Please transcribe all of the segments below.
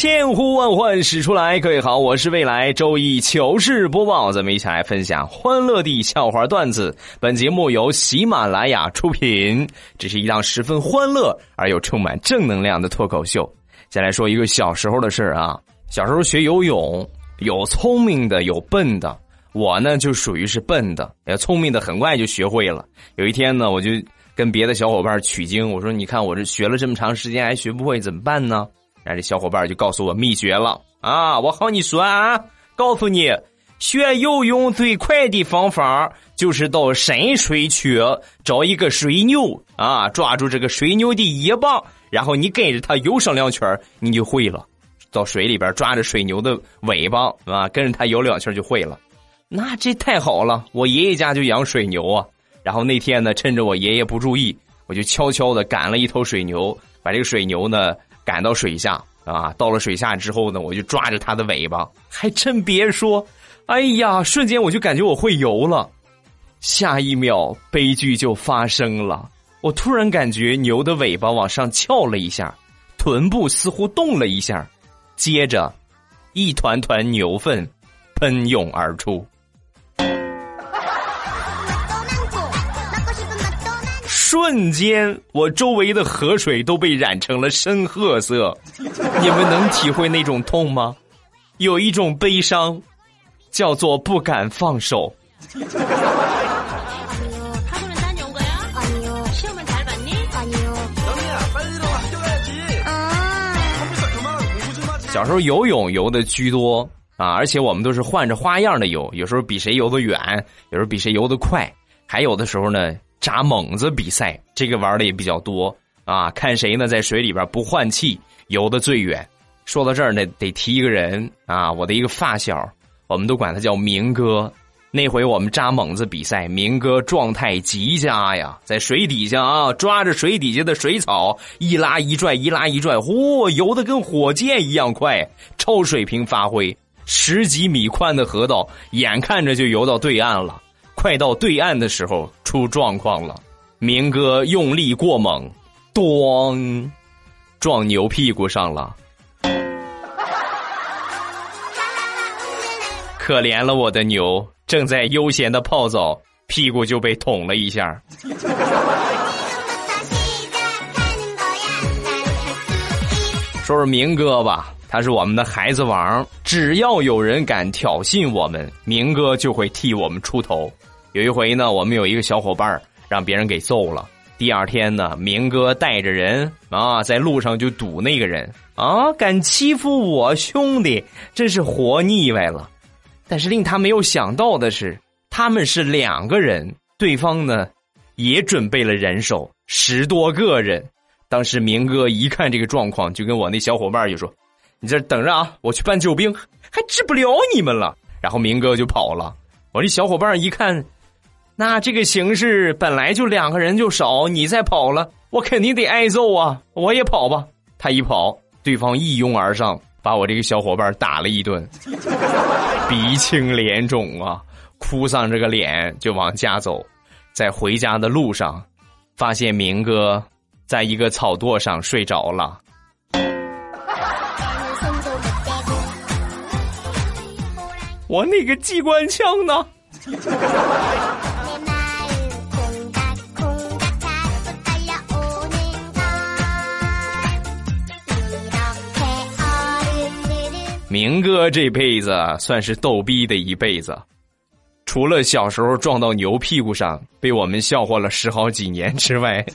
千呼万唤始出来，各位好，我是未来周一糗事播报，咱们一起来分享欢乐的笑话段子。本节目由喜马拉雅出品，这是一档十分欢乐而又充满正能量的脱口秀。先来说一个小时候的事儿啊，小时候学游泳，有聪明的，有笨的，我呢就属于是笨的，要聪明的很快就学会了。有一天呢，我就跟别的小伙伴取经，我说：“你看我这学了这么长时间还学不会，怎么办呢？”然后这小伙伴就告诉我秘诀了啊！我和你说啊，告诉你，学游泳最快的方法就是到深水区找一个水牛啊，抓住这个水牛的尾巴，然后你跟着它游上两圈你就会了。到水里边抓着水牛的尾巴啊，跟着它游两圈就会了。那这太好了！我爷爷家就养水牛啊。然后那天呢，趁着我爷爷不注意，我就悄悄的赶了一头水牛，把这个水牛呢。赶到水下啊！到了水下之后呢，我就抓着它的尾巴，还真别说，哎呀，瞬间我就感觉我会游了。下一秒，悲剧就发生了，我突然感觉牛的尾巴往上翘了一下，臀部似乎动了一下，接着，一团团牛粪喷涌而出。瞬间，我周围的河水都被染成了深褐色。你们能体会那种痛吗？有一种悲伤，叫做不敢放手。小时候游泳游的居多啊，而且我们都是换着花样的游，有时候比谁游得远，有时候比谁游得快，还有的时候呢。扎猛子比赛，这个玩的也比较多啊！看谁呢，在水里边不换气游的最远。说到这儿呢，得提一个人啊，我的一个发小，我们都管他叫明哥。那回我们扎猛子比赛，明哥状态极佳呀，在水底下啊，抓着水底下的水草，一拉一拽，一拉一拽，嚯，游的跟火箭一样快，超水平发挥。十几米宽的河道，眼看着就游到对岸了。快到对岸的时候，出状况了。明哥用力过猛，咣，撞牛屁股上了。可怜了我的牛，正在悠闲的泡澡，屁股就被捅了一下。说说明哥吧，他是我们的孩子王，只要有人敢挑衅我们，明哥就会替我们出头。有一回呢，我们有一个小伙伴让别人给揍了。第二天呢，明哥带着人啊，在路上就堵那个人啊，敢欺负我兄弟，真是活腻歪了。但是令他没有想到的是，他们是两个人，对方呢也准备了人手十多个人。当时明哥一看这个状况，就跟我那小伙伴就说：“你这等着啊，我去搬救兵，还治不了你们了。”然后明哥就跑了。我这小伙伴一看。那这个形势本来就两个人就少，你再跑了，我肯定得挨揍啊！我也跑吧。他一跑，对方一拥而上，把我这个小伙伴打了一顿，鼻青脸肿啊，哭丧着个脸就往家走。在回家的路上，发现明哥在一个草垛上睡着了。我那个机关枪呢？明哥这辈子算是逗逼的一辈子，除了小时候撞到牛屁股上被我们笑话了十好几年之外，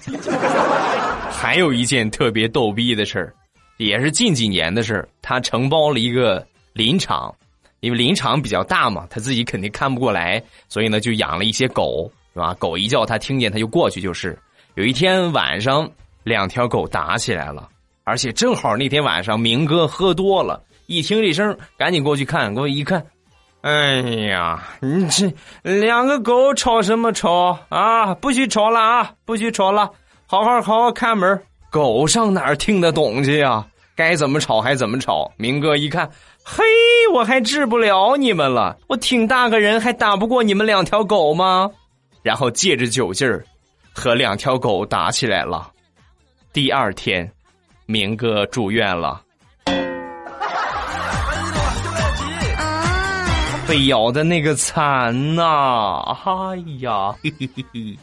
还有一件特别逗逼的事儿，也是近几年的事儿。他承包了一个林场，因为林场比较大嘛，他自己肯定看不过来，所以呢就养了一些狗，是吧？狗一叫他听见他就过去就是。有一天晚上，两条狗打起来了，而且正好那天晚上明哥喝多了。一听这声，赶紧过去看。过去一看，哎呀，你这两个狗吵什么吵啊？不许吵了啊！不许吵了，好好好好看门。狗上哪儿听得懂去呀？该怎么吵还怎么吵。明哥一看，嘿，我还治不了你们了，我挺大个人还打不过你们两条狗吗？然后借着酒劲儿，和两条狗打起来了。第二天，明哥住院了。被咬的那个惨呐！哎呀，嘿嘿嘿嘿。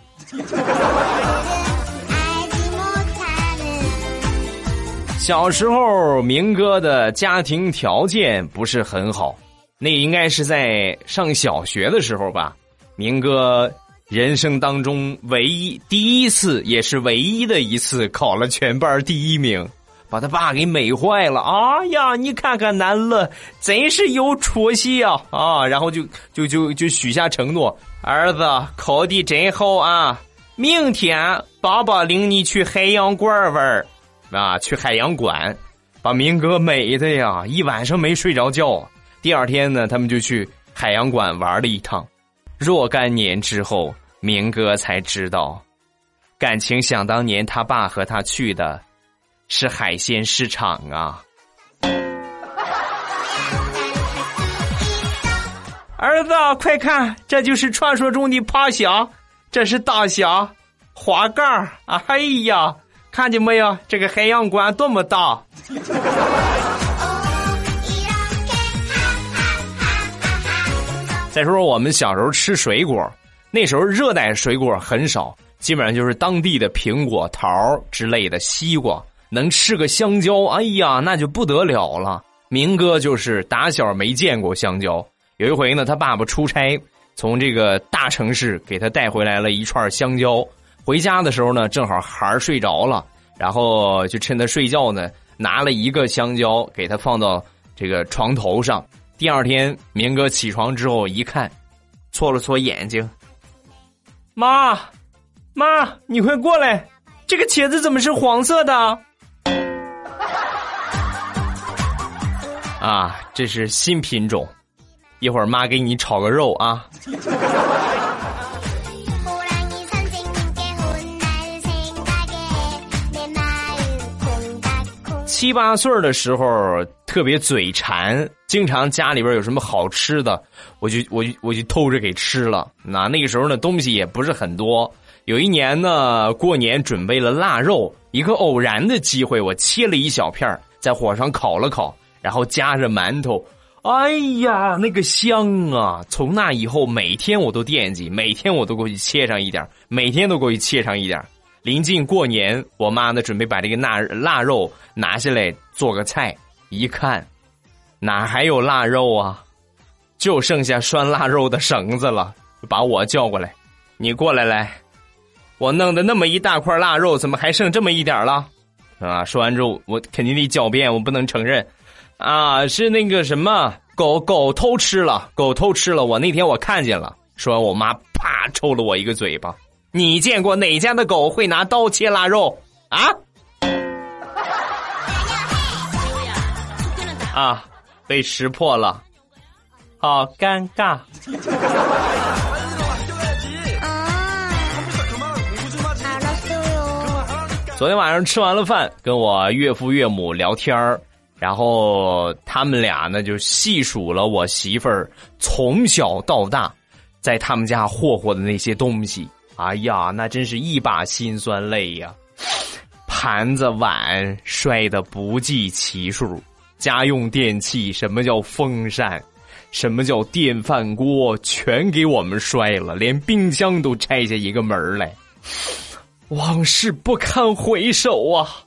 小时候，明哥的家庭条件不是很好，那应该是在上小学的时候吧。明哥人生当中唯一第一次，也是唯一的一次考了全班第一名。把他爸给美坏了！哎呀，你看看男了，真是有出息啊！啊，然后就就就就许下承诺：儿子考的真好啊！明天爸爸领你去海洋馆玩啊，去海洋馆，把明哥美的呀，一晚上没睡着觉。第二天呢，他们就去海洋馆玩了一趟。若干年之后，明哥才知道，感情想当年他爸和他去的。是海鲜市场啊！儿子，快看，这就是传说中的爬虾，这是大虾、滑盖儿。哎呀，看见没有？这个海洋馆多么大！再说说我们小时候吃水果，那时候热带水果很少，基本上就是当地的苹果、桃之类的西瓜。能吃个香蕉，哎呀，那就不得了了。明哥就是打小没见过香蕉。有一回呢，他爸爸出差，从这个大城市给他带回来了一串香蕉。回家的时候呢，正好孩儿睡着了，然后就趁他睡觉呢，拿了一个香蕉给他放到这个床头上。第二天，明哥起床之后一看，搓了搓眼睛，妈，妈，你快过来，这个茄子怎么是黄色的？啊，这是新品种，一会儿妈给你炒个肉啊。七八岁的时候特别嘴馋，经常家里边有什么好吃的，我就我就我就偷着给吃了。那那个时候呢，东西也不是很多。有一年呢，过年准备了腊肉，一个偶然的机会，我切了一小片在火上烤了烤。然后夹着馒头，哎呀，那个香啊！从那以后，每天我都惦记，每天我都过去切上一点，每天都过去切上一点。临近过年，我妈呢准备把这个腊腊肉拿下来做个菜，一看，哪还有腊肉啊？就剩下拴腊肉的绳子了。把我叫过来，你过来来，我弄的那么一大块腊肉，怎么还剩这么一点了？啊！说完之后，我肯定得狡辩，我不能承认。啊，是那个什么狗狗偷吃了，狗偷吃了。我那天我看见了，说完我妈啪抽了我一个嘴巴。你见过哪家的狗会拿刀切腊肉啊？啊，被识破了，好尴尬。昨天晚上吃完了饭，跟我岳父岳母聊天儿。然后他们俩呢就细数了我媳妇儿从小到大，在他们家霍霍的那些东西。哎呀，那真是一把辛酸泪呀！盘子碗摔得不计其数，家用电器什么叫风扇，什么叫电饭锅，全给我们摔了，连冰箱都拆下一个门来。往事不堪回首啊！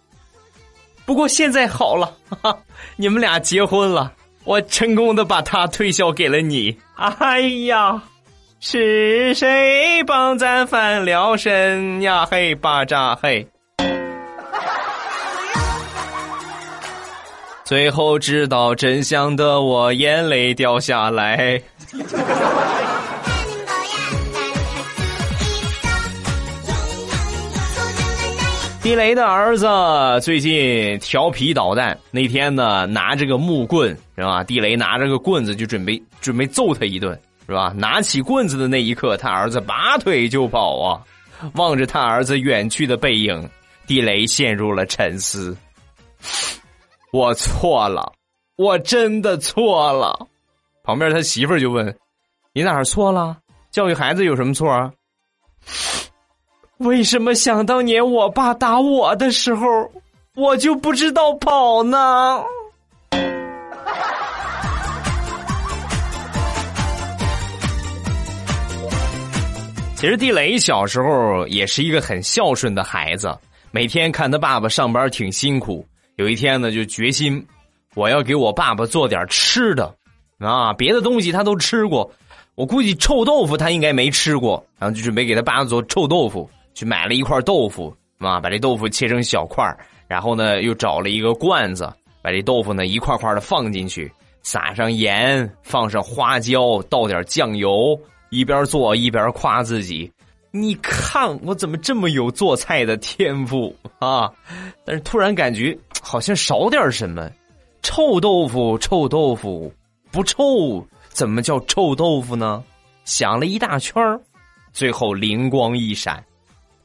不过现在好了，哈哈，你们俩结婚了，我成功的把他推销给了你。哎呀，是谁帮咱翻了身呀？嘿，巴扎嘿！最后知道真相的我，眼泪掉下来。地雷的儿子最近调皮捣蛋，那天呢拿着个木棍是吧？地雷拿着个棍子就准备准备揍他一顿是吧？拿起棍子的那一刻，他儿子拔腿就跑啊！望着他儿子远去的背影，地雷陷入了沉思。我错了，我真的错了。旁边他媳妇就问：“你哪儿错了？教育孩子有什么错啊？”为什么想当年我爸打我的时候，我就不知道跑呢？其实地雷小时候也是一个很孝顺的孩子，每天看他爸爸上班挺辛苦，有一天呢就决心，我要给我爸爸做点吃的，啊，别的东西他都吃过，我估计臭豆腐他应该没吃过，然后就准备给他爸爸做臭豆腐。去买了一块豆腐，啊，把这豆腐切成小块然后呢，又找了一个罐子，把这豆腐呢一块块的放进去，撒上盐，放上花椒，倒点酱油，一边做一边夸自己：“你看我怎么这么有做菜的天赋啊！”但是突然感觉好像少点什么，臭豆腐，臭豆腐不臭，怎么叫臭豆腐呢？想了一大圈最后灵光一闪。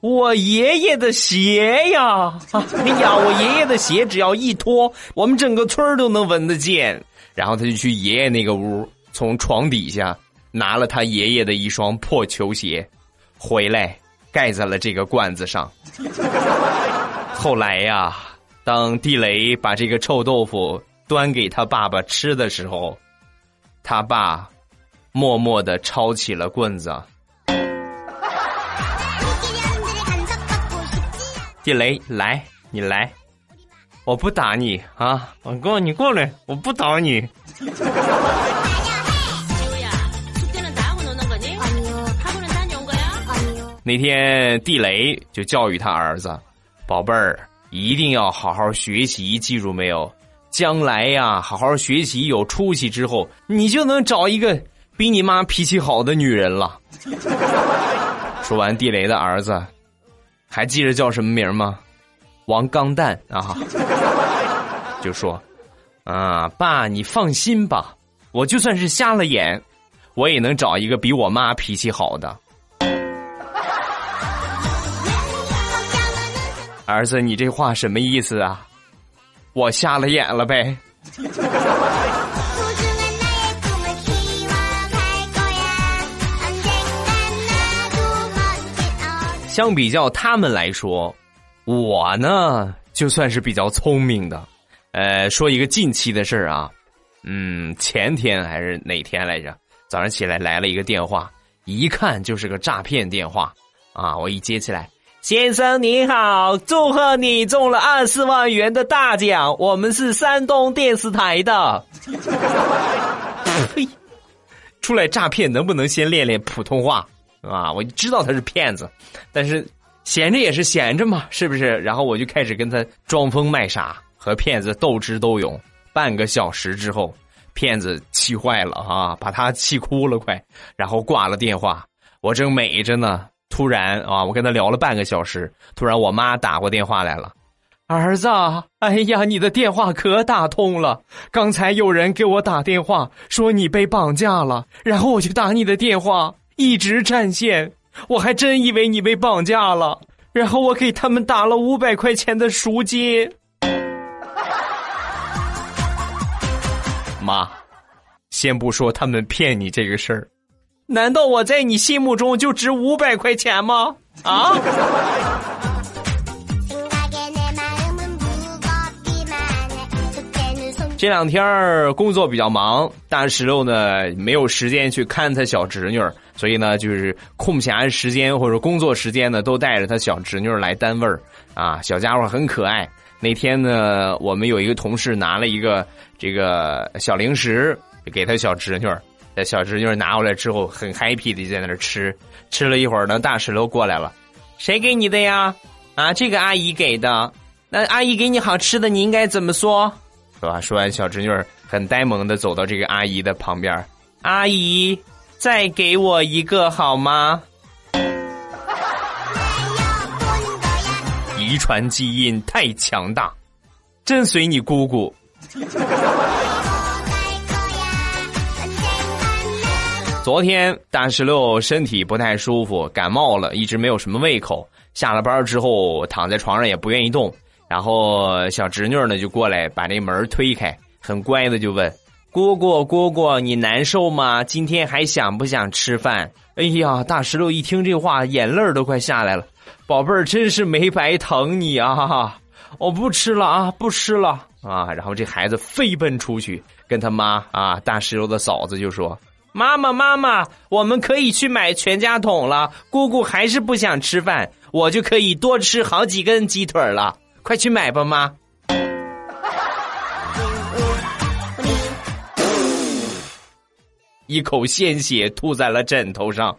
我爷爷的鞋呀！哎呀，我爷爷的鞋只要一脱，我们整个村都能闻得见。然后他就去爷爷那个屋，从床底下拿了他爷爷的一双破球鞋，回来盖在了这个罐子上。后来呀，当地雷把这个臭豆腐端给他爸爸吃的时候，他爸默默的抄起了棍子。地雷，来，你来，我不打你啊！我过，你过来，我不打你。那天地雷就教育他儿子：“宝贝儿，一定要好好学习，记住没有？将来呀，好好学习，有出息之后，你就能找一个比你妈脾气好的女人了。”说完，地雷的儿子。还记着叫什么名吗？王钢蛋啊！就说啊，爸，你放心吧，我就算是瞎了眼，我也能找一个比我妈脾气好的。儿子，你这话什么意思啊？我瞎了眼了呗。相比较他们来说，我呢就算是比较聪明的。呃，说一个近期的事儿啊，嗯，前天还是哪天来着？早上起来来了一个电话，一看就是个诈骗电话啊！我一接起来，先生你好，祝贺你中了二十万元的大奖，我们是山东电视台的。嘿，出来诈骗能不能先练练普通话？啊，我知道他是骗子，但是闲着也是闲着嘛，是不是？然后我就开始跟他装疯卖傻，和骗子斗智斗勇。半个小时之后，骗子气坏了啊，把他气哭了，快，然后挂了电话。我正美着呢，突然啊，我跟他聊了半个小时，突然我妈打过电话来了，儿子，哎呀，你的电话可打通了。刚才有人给我打电话说你被绑架了，然后我就打你的电话。一直占线，我还真以为你被绑架了。然后我给他们打了五百块钱的赎金。妈，先不说他们骗你这个事儿，难道我在你心目中就值五百块钱吗？啊？这两天工作比较忙，大石榴呢没有时间去看他小侄女所以呢就是空暇时间或者工作时间呢都带着他小侄女来单位啊，小家伙很可爱。那天呢，我们有一个同事拿了一个这个小零食给他小侄女在小侄女拿过来之后，很 happy 的在那吃。吃了一会儿呢，大石榴过来了，谁给你的呀？啊，这个阿姨给的。那阿姨给你好吃的，你应该怎么说？是吧？说完，小侄女很呆萌的走到这个阿姨的旁边，阿姨，再给我一个好吗？遗传基因太强大，真随你姑姑。昨天大石榴身体不太舒服，感冒了，一直没有什么胃口。下了班之后，躺在床上也不愿意动。然后小侄女呢就过来把那门推开，很乖的就问：“姑姑，姑姑，你难受吗？今天还想不想吃饭？”哎呀，大石榴一听这话，眼泪都快下来了。宝贝儿，真是没白疼你啊！我不吃了啊，不吃了啊！然后这孩子飞奔出去，跟他妈啊，大石榴的嫂子就说。妈妈，妈妈，我们可以去买全家桶了。姑姑还是不想吃饭，我就可以多吃好几根鸡腿了。快去买吧，妈！一口鲜血吐在了枕头上。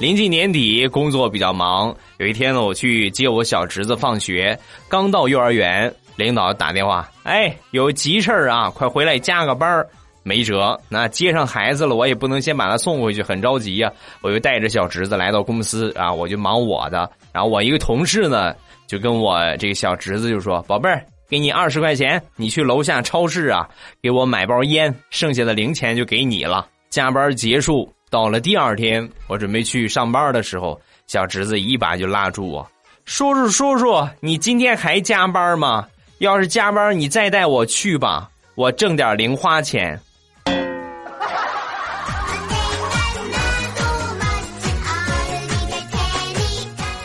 临近年底，工作比较忙。有一天呢，我去接我小侄子放学，刚到幼儿园。领导打电话，哎，有急事儿啊，快回来加个班儿。没辙，那接上孩子了，我也不能先把他送回去，很着急呀。我就带着小侄子来到公司啊，我就忙我的。然后我一个同事呢，就跟我这个小侄子就说：“宝贝儿，给你二十块钱，你去楼下超市啊，给我买包烟，剩下的零钱就给你了。”加班结束，到了第二天，我准备去上班的时候，小侄子一把就拉住我：“叔叔，叔叔，你今天还加班吗？”要是加班，你再带我去吧，我挣点零花钱。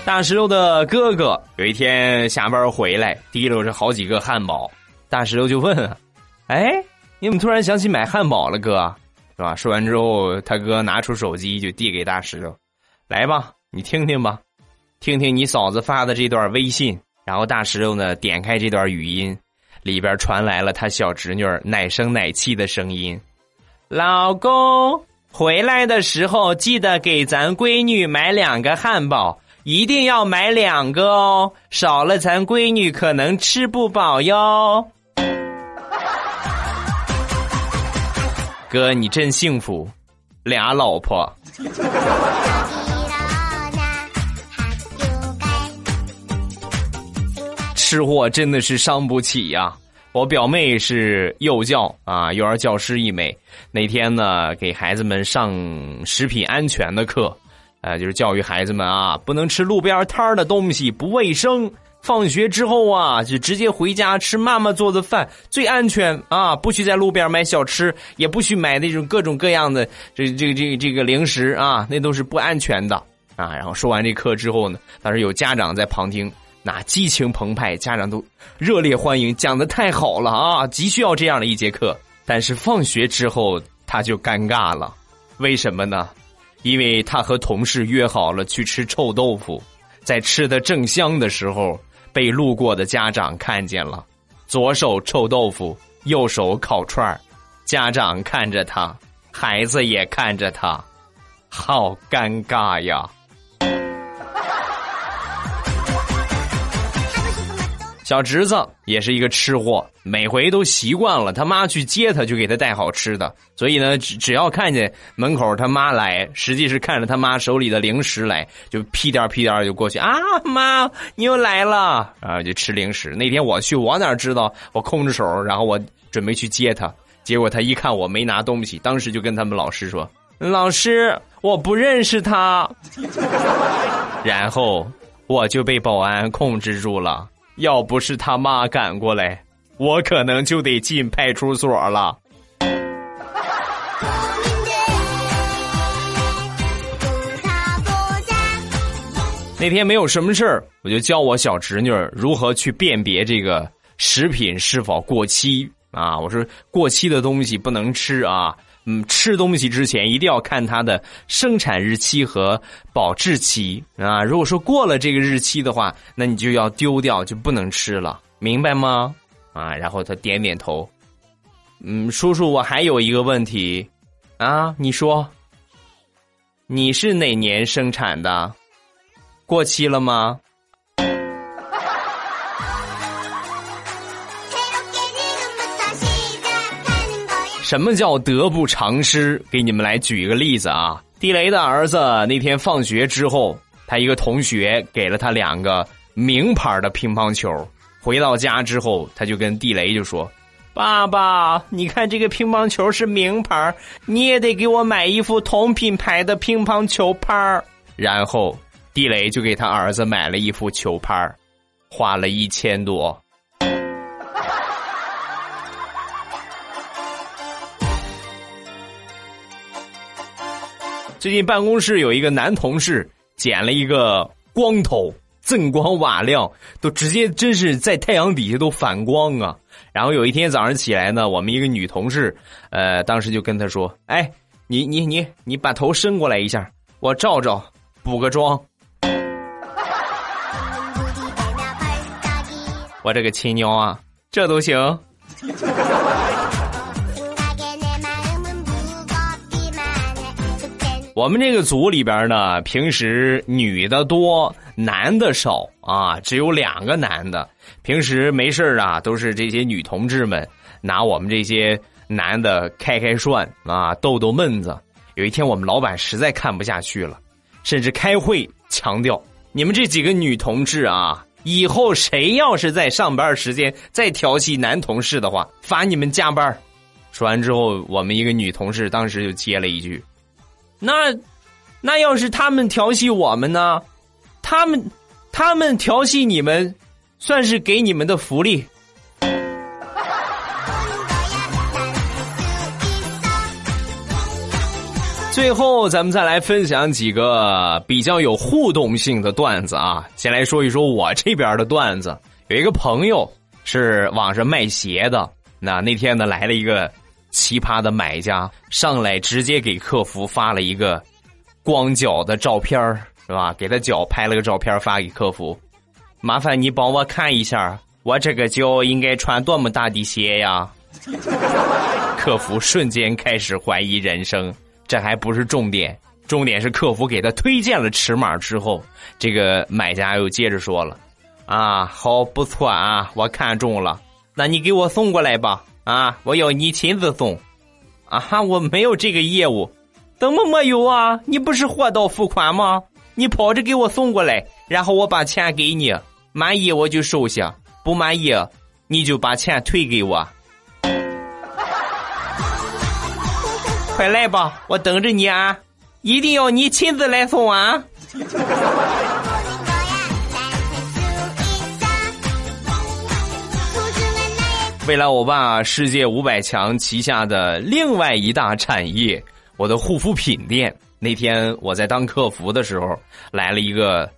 大石榴的哥哥有一天下班回来，提溜着好几个汉堡。大石榴就问：“哎，你怎么突然想起买汉堡了，哥？是吧？”说完之后，他哥拿出手机就递给大石榴：“来吧，你听听吧，听听你嫂子发的这段微信。”然后大石榴呢，点开这段语音，里边传来了他小侄女奶声奶气的声音：“老公回来的时候记得给咱闺女买两个汉堡，一定要买两个哦，少了咱闺女可能吃不饱哟。”哥，你真幸福，俩老婆。吃货真的是伤不起呀！我表妹是幼教啊，幼儿教师一枚。那天呢，给孩子们上食品安全的课，呃，就是教育孩子们啊，不能吃路边摊的东西，不卫生。放学之后啊，就直接回家吃妈妈做的饭，最安全啊！不许在路边买小吃，也不许买那种各种各样的这这个这个这个零食啊，那都是不安全的啊！然后说完这课之后呢，当时有家长在旁听。那激情澎湃，家长都热烈欢迎，讲的太好了啊！急需要这样的一节课。但是放学之后他就尴尬了，为什么呢？因为他和同事约好了去吃臭豆腐，在吃的正香的时候，被路过的家长看见了，左手臭豆腐，右手烤串儿，家长看着他，孩子也看着他，好尴尬呀。小侄子也是一个吃货，每回都习惯了他妈去接他，就给他带好吃的。所以呢，只只要看见门口他妈来，实际是看着他妈手里的零食来，就屁颠屁颠就过去啊，妈，你又来了啊，就吃零食。那天我去，我哪知道，我空着手，然后我准备去接他，结果他一看我没拿东西，当时就跟他们老师说：“老师，我不认识他。”然后我就被保安控制住了。要不是他妈赶过来，我可能就得进派出所了。那天没有什么事儿，我就教我小侄女如何去辨别这个食品是否过期啊！我说过期的东西不能吃啊。嗯，吃东西之前一定要看它的生产日期和保质期啊！如果说过了这个日期的话，那你就要丢掉，就不能吃了，明白吗？啊！然后他点点头。嗯，叔叔，我还有一个问题啊，你说，你是哪年生产的？过期了吗？什么叫得不偿失？给你们来举一个例子啊！地雷的儿子那天放学之后，他一个同学给了他两个名牌的乒乓球。回到家之后，他就跟地雷就说：“爸爸，你看这个乒乓球是名牌，你也得给我买一副同品牌的乒乓球拍。”然后地雷就给他儿子买了一副球拍，花了一千多。最近办公室有一个男同事剪了一个光头，锃光瓦亮，都直接真是在太阳底下都反光啊。然后有一天早上起来呢，我们一个女同事，呃，当时就跟他说：“哎，你你你你把头伸过来一下，我照照，补个妆。”我这个亲娘啊，这都行。我们这个组里边呢，平时女的多，男的少啊，只有两个男的。平时没事啊，都是这些女同志们拿我们这些男的开开涮啊，逗逗闷子。有一天，我们老板实在看不下去了，甚至开会强调：你们这几个女同志啊，以后谁要是在上班时间再调戏男同事的话，罚你们加班。说完之后，我们一个女同事当时就接了一句。那，那要是他们调戏我们呢？他们，他们调戏你们，算是给你们的福利。最后，咱们再来分享几个比较有互动性的段子啊！先来说一说我这边的段子。有一个朋友是网上卖鞋的，那那天呢来了一个。奇葩的买家上来直接给客服发了一个光脚的照片是吧？给他脚拍了个照片发给客服，麻烦你帮我看一下，我这个脚应该穿多么大的鞋呀？客服瞬间开始怀疑人生，这还不是重点，重点是客服给他推荐了尺码之后，这个买家又接着说了：“啊，好不错啊，我看中了，那你给我送过来吧。”啊！我要你亲自送，啊哈！我没有这个业务，怎么没有啊？你不是货到付款吗？你跑着给我送过来，然后我把钱给你，满意我就收下，不满意你就把钱退给我。快来吧，我等着你啊！一定要你亲自来送啊！未来欧巴世界五百强旗下的另外一大产业，我的护肤品店。那天我在当客服的时候，来了一个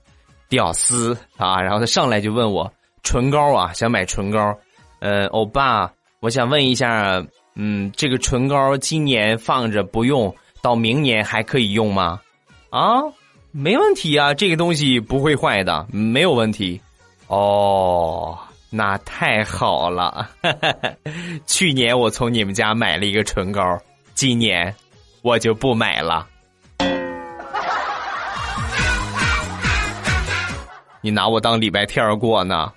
屌丝啊，然后他上来就问我唇膏啊，想买唇膏。呃，欧巴，我想问一下，嗯，这个唇膏今年放着不用，到明年还可以用吗？啊，没问题啊，这个东西不会坏的，没有问题。哦。那太好了！去年我从你们家买了一个唇膏，今年我就不买了。你拿我当礼拜天过呢？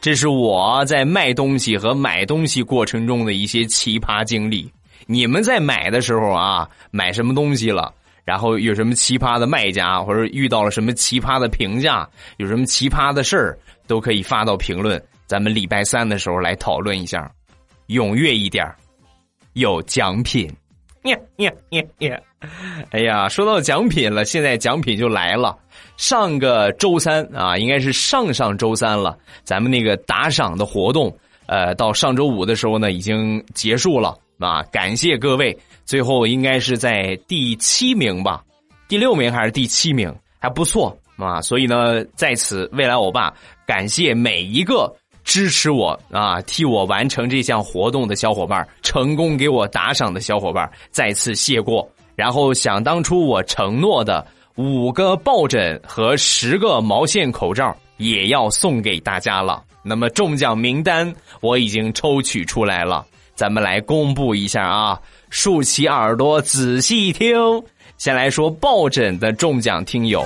这是我在卖东西和买东西过程中的一些奇葩经历。你们在买的时候啊，买什么东西了？然后有什么奇葩的卖家，或者遇到了什么奇葩的评价，有什么奇葩的事儿，都可以发到评论。咱们礼拜三的时候来讨论一下，踊跃一点有奖品。呀呀呀呀！哎呀，说到奖品了，现在奖品就来了。上个周三啊，应该是上上周三了，咱们那个打赏的活动，呃，到上周五的时候呢，已经结束了。啊！感谢各位，最后应该是在第七名吧，第六名还是第七名，还不错啊！所以呢，在此未来欧巴感谢每一个支持我啊，替我完成这项活动的小伙伴，成功给我打赏的小伙伴，再次谢过。然后想当初我承诺的五个抱枕和十个毛线口罩也要送给大家了。那么中奖名单我已经抽取出来了。咱们来公布一下啊！竖起耳朵仔细听。先来说抱枕的中奖听友，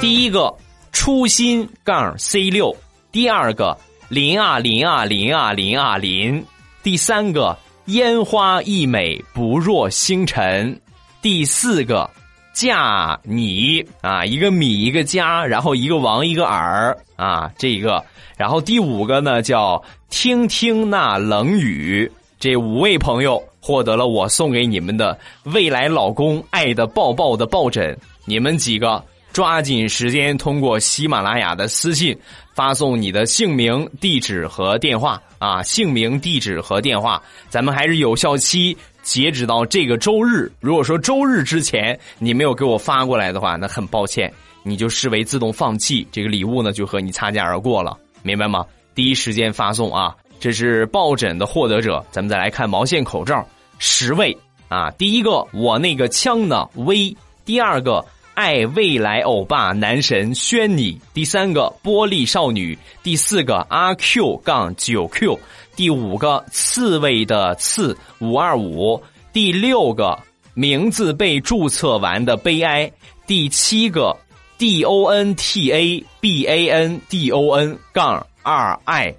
第一个初心杠 C 六，第二个林啊林啊林啊林啊林，第三个烟花易美不若星辰，第四个嫁你啊，一个米一个家，然后一个王一个耳啊，这一个，然后第五个呢叫听听那冷雨，这五位朋友获得了我送给你们的未来老公爱的抱抱的抱枕，你们几个。抓紧时间通过喜马拉雅的私信发送你的姓名、地址和电话啊，姓名、地址和电话，咱们还是有效期，截止到这个周日。如果说周日之前你没有给我发过来的话，那很抱歉，你就视为自动放弃，这个礼物呢就和你擦肩而过了，明白吗？第一时间发送啊！这是抱枕的获得者，咱们再来看毛线口罩，十位啊，第一个我那个枪呢，V，第二个。爱未来欧巴男神轩你，第三个玻璃少女，第四个阿 Q 杠九 Q，第五个刺猬的刺五二五，第六个名字被注册完的悲哀，第七个 D O N T A B A N D O N 杠二 I，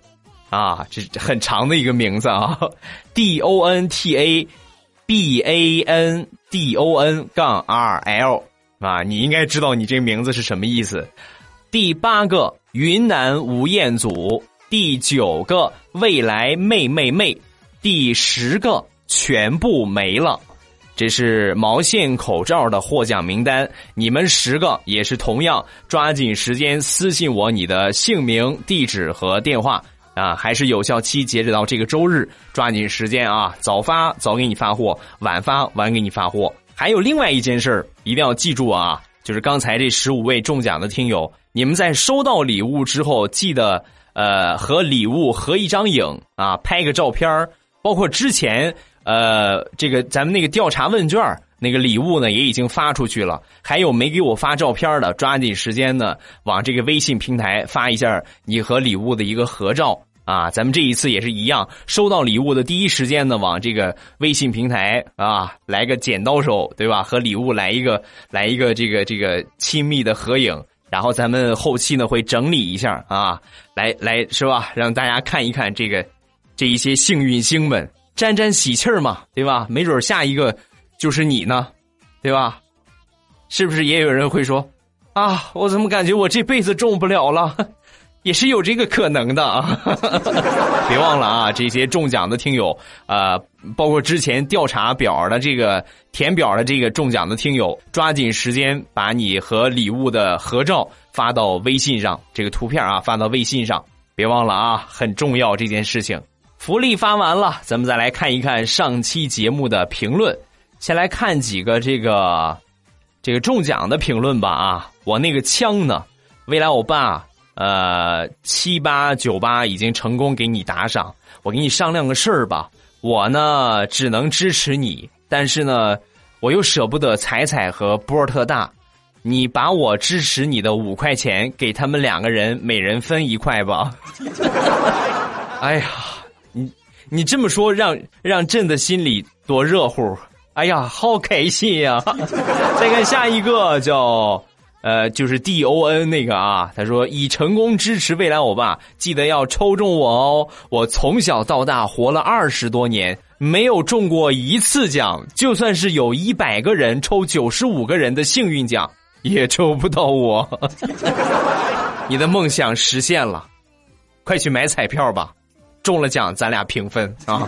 啊，这很长的一个名字啊，D O N T A B A N D O N 杠 R L。啊，你应该知道你这名字是什么意思。第八个云南吴彦祖，第九个未来妹妹妹，第十个全部没了。这是毛线口罩的获奖名单，你们十个也是同样抓紧时间私信我你的姓名、地址和电话啊，还是有效期截止到这个周日，抓紧时间啊，早发早给你发货，晚发晚给你发货。还有另外一件事儿，一定要记住啊！就是刚才这十五位中奖的听友，你们在收到礼物之后，记得呃和礼物合一张影啊，拍个照片包括之前呃这个咱们那个调查问卷那个礼物呢，也已经发出去了。还有没给我发照片的，抓紧时间呢，往这个微信平台发一下你和礼物的一个合照。啊，咱们这一次也是一样，收到礼物的第一时间呢，往这个微信平台啊来个剪刀手，对吧？和礼物来一个来一个这个这个亲密的合影，然后咱们后期呢会整理一下啊，来来是吧？让大家看一看这个这一些幸运星们沾沾喜气儿嘛，对吧？没准下一个就是你呢，对吧？是不是也有人会说啊，我怎么感觉我这辈子中不了了？也是有这个可能的啊！别忘了啊，这些中奖的听友，呃，包括之前调查表的这个填表的这个中奖的听友，抓紧时间把你和礼物的合照发到微信上，这个图片啊发到微信上，别忘了啊，很重要这件事情。福利发完了，咱们再来看一看上期节目的评论。先来看几个这个这个中奖的评论吧啊！我那个枪呢？未来欧巴。呃，七八九八已经成功给你打赏，我给你商量个事儿吧。我呢只能支持你，但是呢，我又舍不得彩彩和波尔特大。你把我支持你的五块钱给他们两个人，每人分一块吧。哎呀，你你这么说，让让朕的心里多热乎。哎呀，好开心呀！再看下一个叫。呃，就是 D O N 那个啊，他说已成功支持未来欧巴，记得要抽中我哦。我从小到大活了二十多年，没有中过一次奖，就算是有一百个人抽九十五个人的幸运奖，也抽不到我。你的梦想实现了，快去买彩票吧，中了奖咱俩平分啊。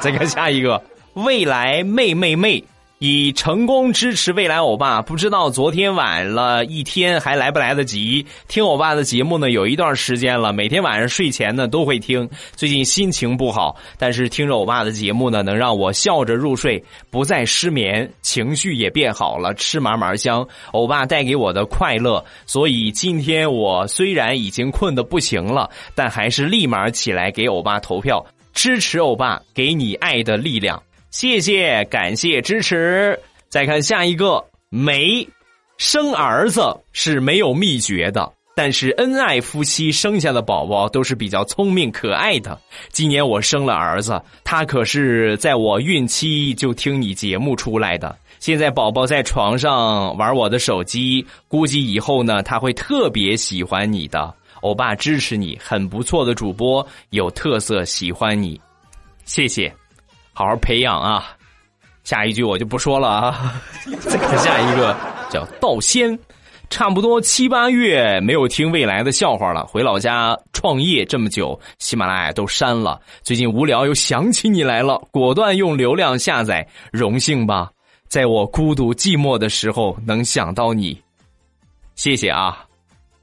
再看下一个，未来妹妹妹。已成功支持未来欧巴，不知道昨天晚了一天还来不来得及听欧巴的节目呢？有一段时间了，每天晚上睡前呢都会听。最近心情不好，但是听着欧巴的节目呢，能让我笑着入睡，不再失眠，情绪也变好了，吃嘛嘛香。欧巴带给我的快乐，所以今天我虽然已经困得不行了，但还是立马起来给欧巴投票，支持欧巴，给你爱的力量。谢谢，感谢支持。再看下一个，没生儿子是没有秘诀的，但是恩爱夫妻生下的宝宝都是比较聪明可爱的。今年我生了儿子，他可是在我孕期就听你节目出来的。现在宝宝在床上玩我的手机，估计以后呢他会特别喜欢你的。欧巴支持你，很不错的主播，有特色，喜欢你，谢谢，好好培养啊。下一句我就不说了啊，再看下一个叫道仙，差不多七八月没有听未来的笑话了，回老家创业这么久，喜马拉雅都删了，最近无聊又想起你来了，果断用流量下载，荣幸吧，在我孤独寂寞的时候能想到你，谢谢啊，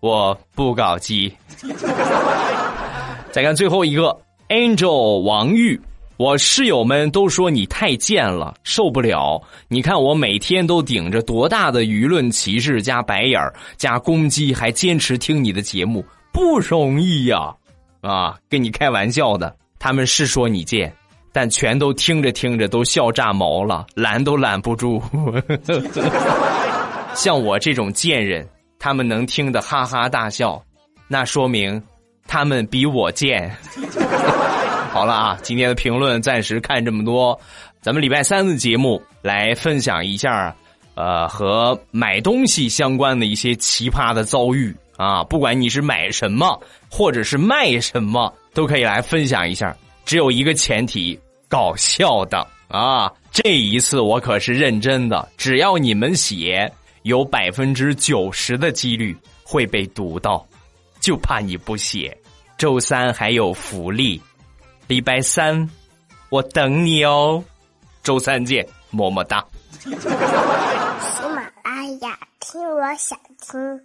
我不搞基。再看最后一个 Angel 王玉。我室友们都说你太贱了，受不了。你看我每天都顶着多大的舆论歧视加白眼儿加攻击，还坚持听你的节目，不容易呀！啊，跟你开玩笑的。他们是说你贱，但全都听着听着都笑炸毛了，拦都拦不住。像我这种贱人，他们能听得哈哈大笑，那说明他们比我贱。好了啊，今天的评论暂时看这么多，咱们礼拜三的节目来分享一下，呃，和买东西相关的一些奇葩的遭遇啊。不管你是买什么或者是卖什么，都可以来分享一下。只有一个前提，搞笑的啊。这一次我可是认真的，只要你们写，有百分之九十的几率会被读到，就怕你不写。周三还有福利。礼拜三，我等你哦。周三见，么么哒。喜马拉雅，听我想听。